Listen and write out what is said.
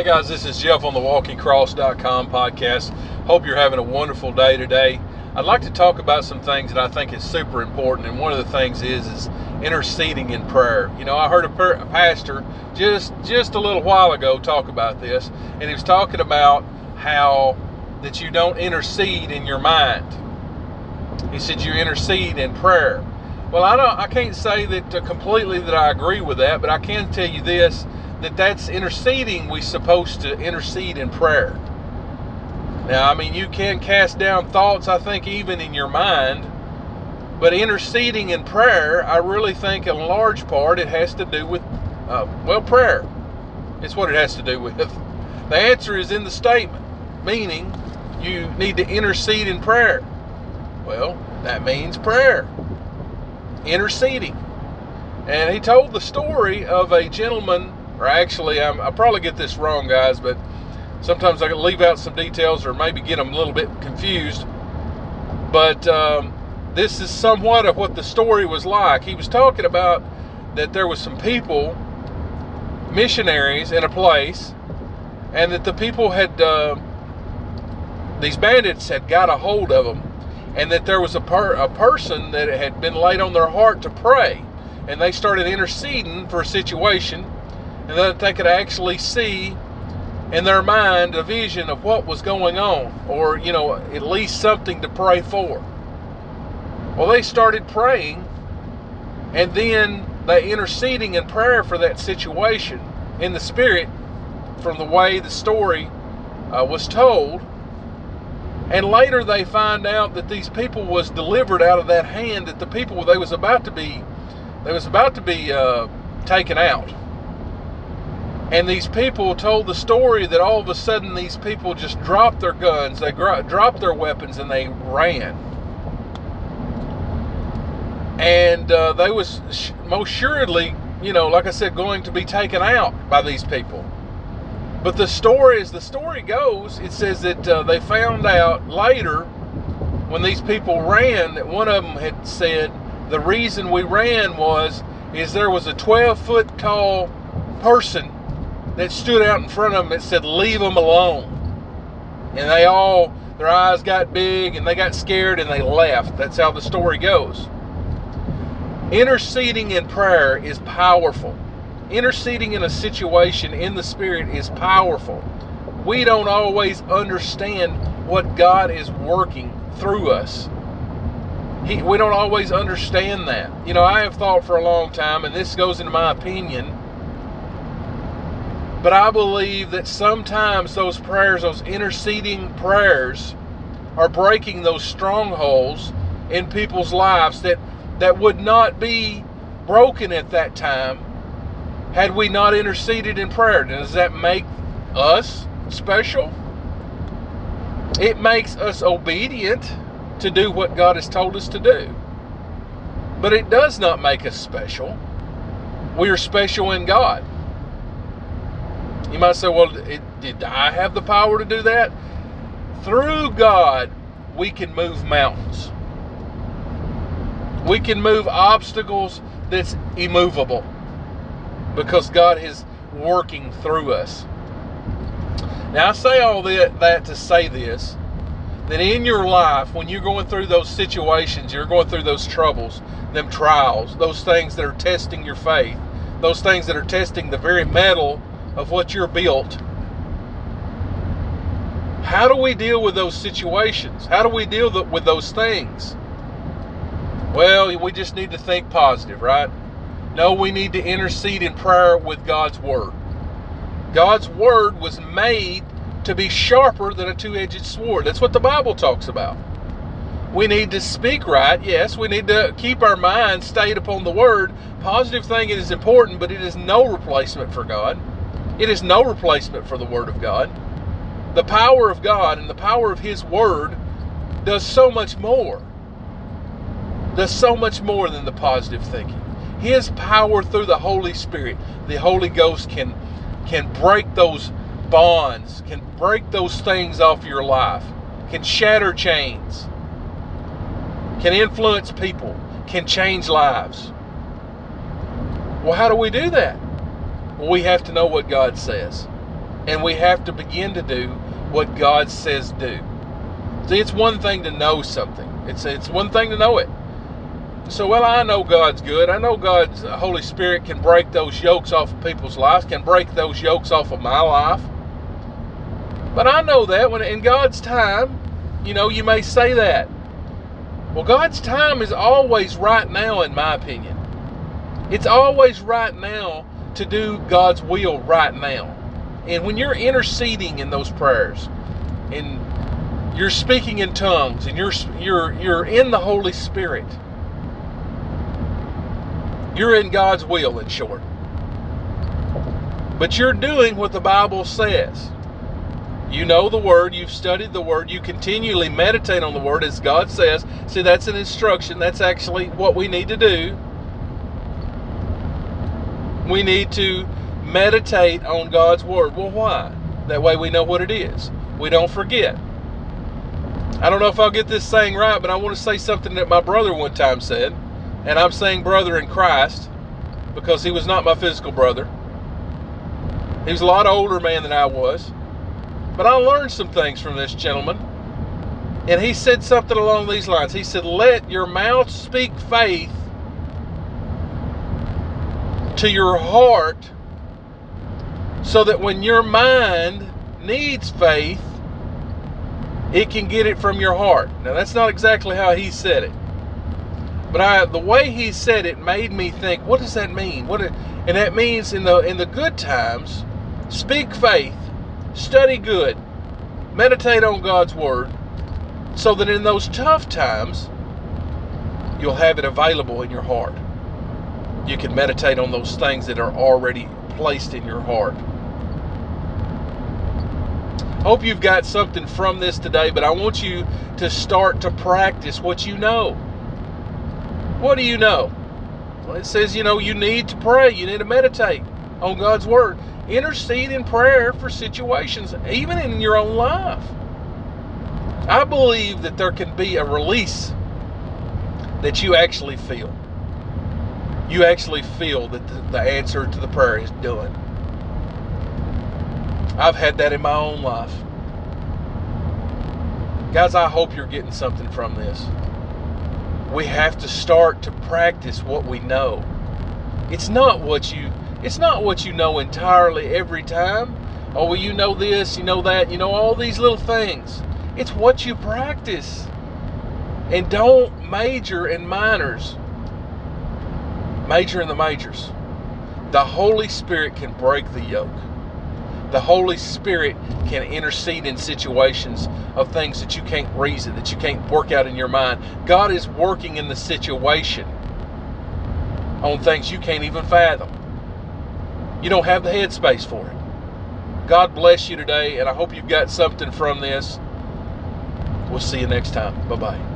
Hey guys, this is Jeff on the walkingcross.com podcast. Hope you're having a wonderful day today. I'd like to talk about some things that I think is super important, and one of the things is is interceding in prayer. You know, I heard a, per- a pastor just just a little while ago talk about this, and he was talking about how that you don't intercede in your mind. He said you intercede in prayer. Well, I don't. I can't say that uh, completely that I agree with that, but I can tell you this that that's interceding we supposed to intercede in prayer. Now i mean you can cast down thoughts i think even in your mind but interceding in prayer i really think in large part it has to do with uh, well prayer. It's what it has to do with. The answer is in the statement meaning you need to intercede in prayer. Well that means prayer. Interceding. And he told the story of a gentleman or actually, I'm, I probably get this wrong, guys, but sometimes I can leave out some details or maybe get them a little bit confused. But um, this is somewhat of what the story was like. He was talking about that there was some people, missionaries in a place, and that the people had, uh, these bandits had got a hold of them, and that there was a, per- a person that had been laid on their heart to pray. And they started interceding for a situation and that they could actually see in their mind a vision of what was going on, or, you know, at least something to pray for. Well, they started praying, and then they interceding in prayer for that situation in the spirit from the way the story uh, was told. And later they find out that these people was delivered out of that hand, that the people they was about to be, they was about to be uh, taken out. And these people told the story that all of a sudden these people just dropped their guns, they dropped their weapons, and they ran. And uh, they was most assuredly, you know, like I said, going to be taken out by these people. But the story, as the story goes, it says that uh, they found out later when these people ran that one of them had said the reason we ran was is there was a 12 foot tall person that stood out in front of them that said, Leave them alone. And they all, their eyes got big and they got scared and they left. That's how the story goes. Interceding in prayer is powerful. Interceding in a situation in the Spirit is powerful. We don't always understand what God is working through us. He, we don't always understand that. You know, I have thought for a long time, and this goes into my opinion, but I believe that sometimes those prayers, those interceding prayers, are breaking those strongholds in people's lives that, that would not be broken at that time had we not interceded in prayer. Does that make us special? It makes us obedient to do what God has told us to do. But it does not make us special. We are special in God. You might say, well, it, did I have the power to do that? Through God, we can move mountains. We can move obstacles that's immovable because God is working through us. Now, I say all that to say this that in your life, when you're going through those situations, you're going through those troubles, them trials, those things that are testing your faith, those things that are testing the very mettle of what you're built. How do we deal with those situations? How do we deal with those things? Well, we just need to think positive, right? No, we need to intercede in prayer with God's Word. God's Word was made to be sharper than a two edged sword. That's what the Bible talks about. We need to speak right. Yes, we need to keep our mind stayed upon the Word. Positive thinking is important, but it is no replacement for God. It is no replacement for the Word of God. The power of God and the power of His Word does so much more. Does so much more than the positive thinking. His power through the Holy Spirit, the Holy Ghost can can break those bonds, can break those things off your life, can shatter chains, can influence people, can change lives. Well, how do we do that? We have to know what God says. And we have to begin to do what God says do. See, it's one thing to know something. It's it's one thing to know it. So, well, I know God's good. I know God's Holy Spirit can break those yokes off of people's lives, can break those yokes off of my life. But I know that when in God's time, you know, you may say that. Well, God's time is always right now, in my opinion. It's always right now to do God's will right now. And when you're interceding in those prayers, and you're speaking in tongues, and you're you're you're in the Holy Spirit, you're in God's will, in short. But you're doing what the Bible says. You know the Word, you've studied the Word, you continually meditate on the Word as God says. See, that's an instruction. That's actually what we need to do. We need to meditate on God's Word. Well, why? That way we know what it is. We don't forget. I don't know if I'll get this saying right, but I want to say something that my brother one time said. And I'm saying brother in Christ because he was not my physical brother. He was a lot older man than I was. But I learned some things from this gentleman. And he said something along these lines. He said, Let your mouth speak faith to your heart so that when your mind needs faith, it can get it from your heart. Now, that's not exactly how he said it. But I, the way he said it made me think, what does that mean? What? It, and that means in the in the good times, speak faith study good, meditate on God's Word, so that in those tough times, you'll have it available in your heart. You can meditate on those things that are already placed in your heart. Hope you've got something from this today, but I want you to start to practice what you know. What do you know? Well, it says, you know, you need to pray, you need to meditate on God's Word intercede in prayer for situations, even in your own life. I believe that there can be a release that you actually feel. You actually feel that the, the answer to the prayer is done. I've had that in my own life. Guys, I hope you're getting something from this. We have to start to practice what we know. It's not what you it's not what you know entirely every time. Oh, well, you know this, you know that, you know all these little things. It's what you practice. And don't major in minors, major in the majors. The Holy Spirit can break the yoke. The Holy Spirit can intercede in situations of things that you can't reason, that you can't work out in your mind. God is working in the situation on things you can't even fathom. You don't have the headspace for it. God bless you today, and I hope you've got something from this. We'll see you next time. Bye bye.